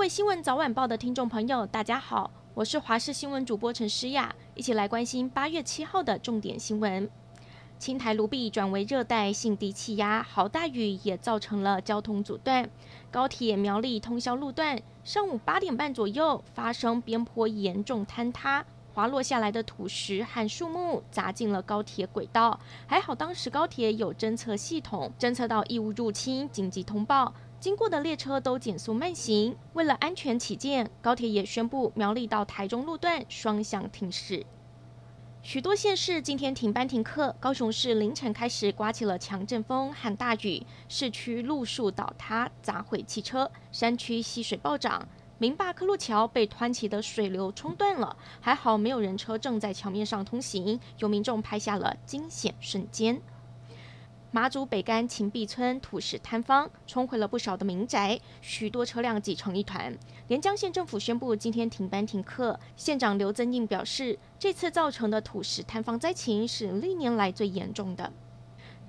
位新闻早晚报的听众朋友，大家好，我是华视新闻主播陈诗雅，一起来关心八月七号的重点新闻。青台卢碧转为热带性低气压，豪大雨也造成了交通阻断，高铁苗栗通宵路段上午八点半左右发生边坡严重坍塌，滑落下来的土石和树木砸进了高铁轨道，还好当时高铁有侦测系统，侦测到异物入侵，紧急通报。经过的列车都减速慢行，为了安全起见，高铁也宣布苗栗到台中路段双向停驶。许多县市今天停班停课，高雄市凌晨开始刮起了强阵风和大雨，市区路树倒塌砸毁汽车，山区溪水暴涨，明霸科路桥被湍急的水流冲断了，还好没有人车正在桥面上通行，有民众拍下了惊险瞬间。马祖北干秦壁村土石坍方，冲毁了不少的民宅，许多车辆挤成一团。连江县政府宣布今天停班停课。县长刘增印表示，这次造成的土石坍方灾情是历年来最严重的。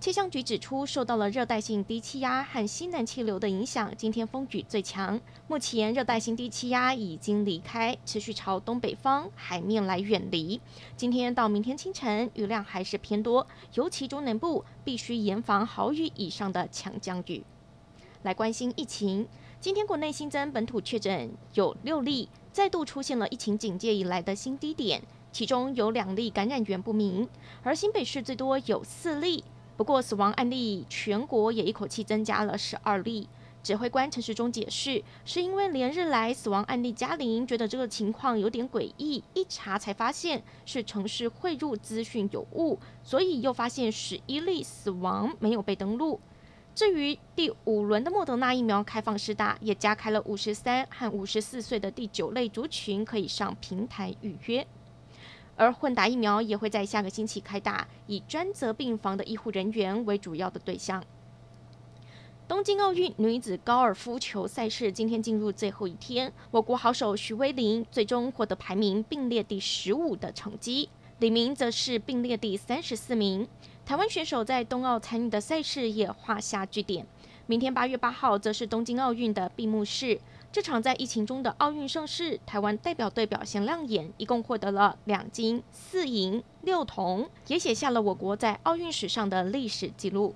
气象局指出，受到了热带性低气压和西南气流的影响，今天风雨最强。目前热带性低气压已经离开，持续朝东北方海面来远离。今天到明天清晨，雨量还是偏多，尤其中南部必须严防豪雨以上的强降雨。来关心疫情，今天国内新增本土确诊有六例，再度出现了疫情警戒以来的新低点，其中有两例感染源不明，而新北市最多有四例。不过，死亡案例全国也一口气增加了十二例。指挥官陈时中解释，是因为连日来死亡案例加零，觉得这个情况有点诡异，一查才发现是城市汇入资讯有误，所以又发现十一例死亡没有被登录。至于第五轮的莫德纳疫苗开放施打，也加开了五十三和五十四岁的第九类族群可以上平台预约。而混打疫苗也会在下个星期开打，以专责病房的医护人员为主要的对象。东京奥运女子高尔夫球赛事今天进入最后一天，我国好手徐威玲最终获得排名并列第十五的成绩，李明则是并列第三十四名。台湾选手在冬奥参与的赛事也画下句点。明天八月八号则是东京奥运的闭幕式。这场在疫情中的奥运盛事，台湾代表队表现亮眼，一共获得了两金四银六铜，也写下了我国在奥运史上的历史记录。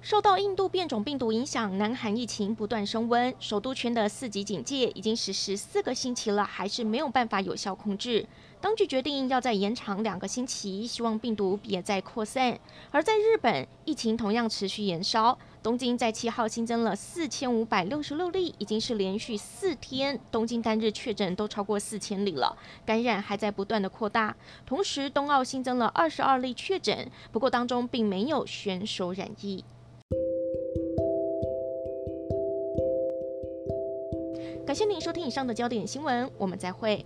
受到印度变种病毒影响，南韩疫情不断升温，首都圈的四级警戒已经实施四个星期了，还是没有办法有效控制。当局决定要再延长两个星期，希望病毒别再扩散。而在日本，疫情同样持续延烧。东京在七号新增了四千五百六十六例，已经是连续四天东京单日确诊都超过四千例了，感染还在不断的扩大。同时，冬奥新增了二十二例确诊，不过当中并没有选手染疫。感谢您收听以上的焦点新闻，我们再会。